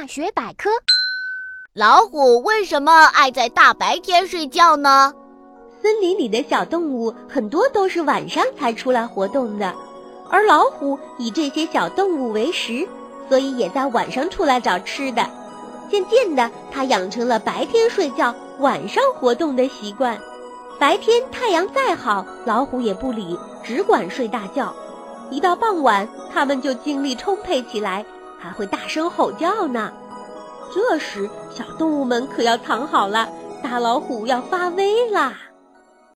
大学百科：老虎为什么爱在大白天睡觉呢？森林里的小动物很多都是晚上才出来活动的，而老虎以这些小动物为食，所以也在晚上出来找吃的。渐渐的，它养成了白天睡觉、晚上活动的习惯。白天太阳再好，老虎也不理，只管睡大觉。一到傍晚，它们就精力充沛起来，还会大声吼叫呢。这时，小动物们可要藏好了，大老虎要发威了！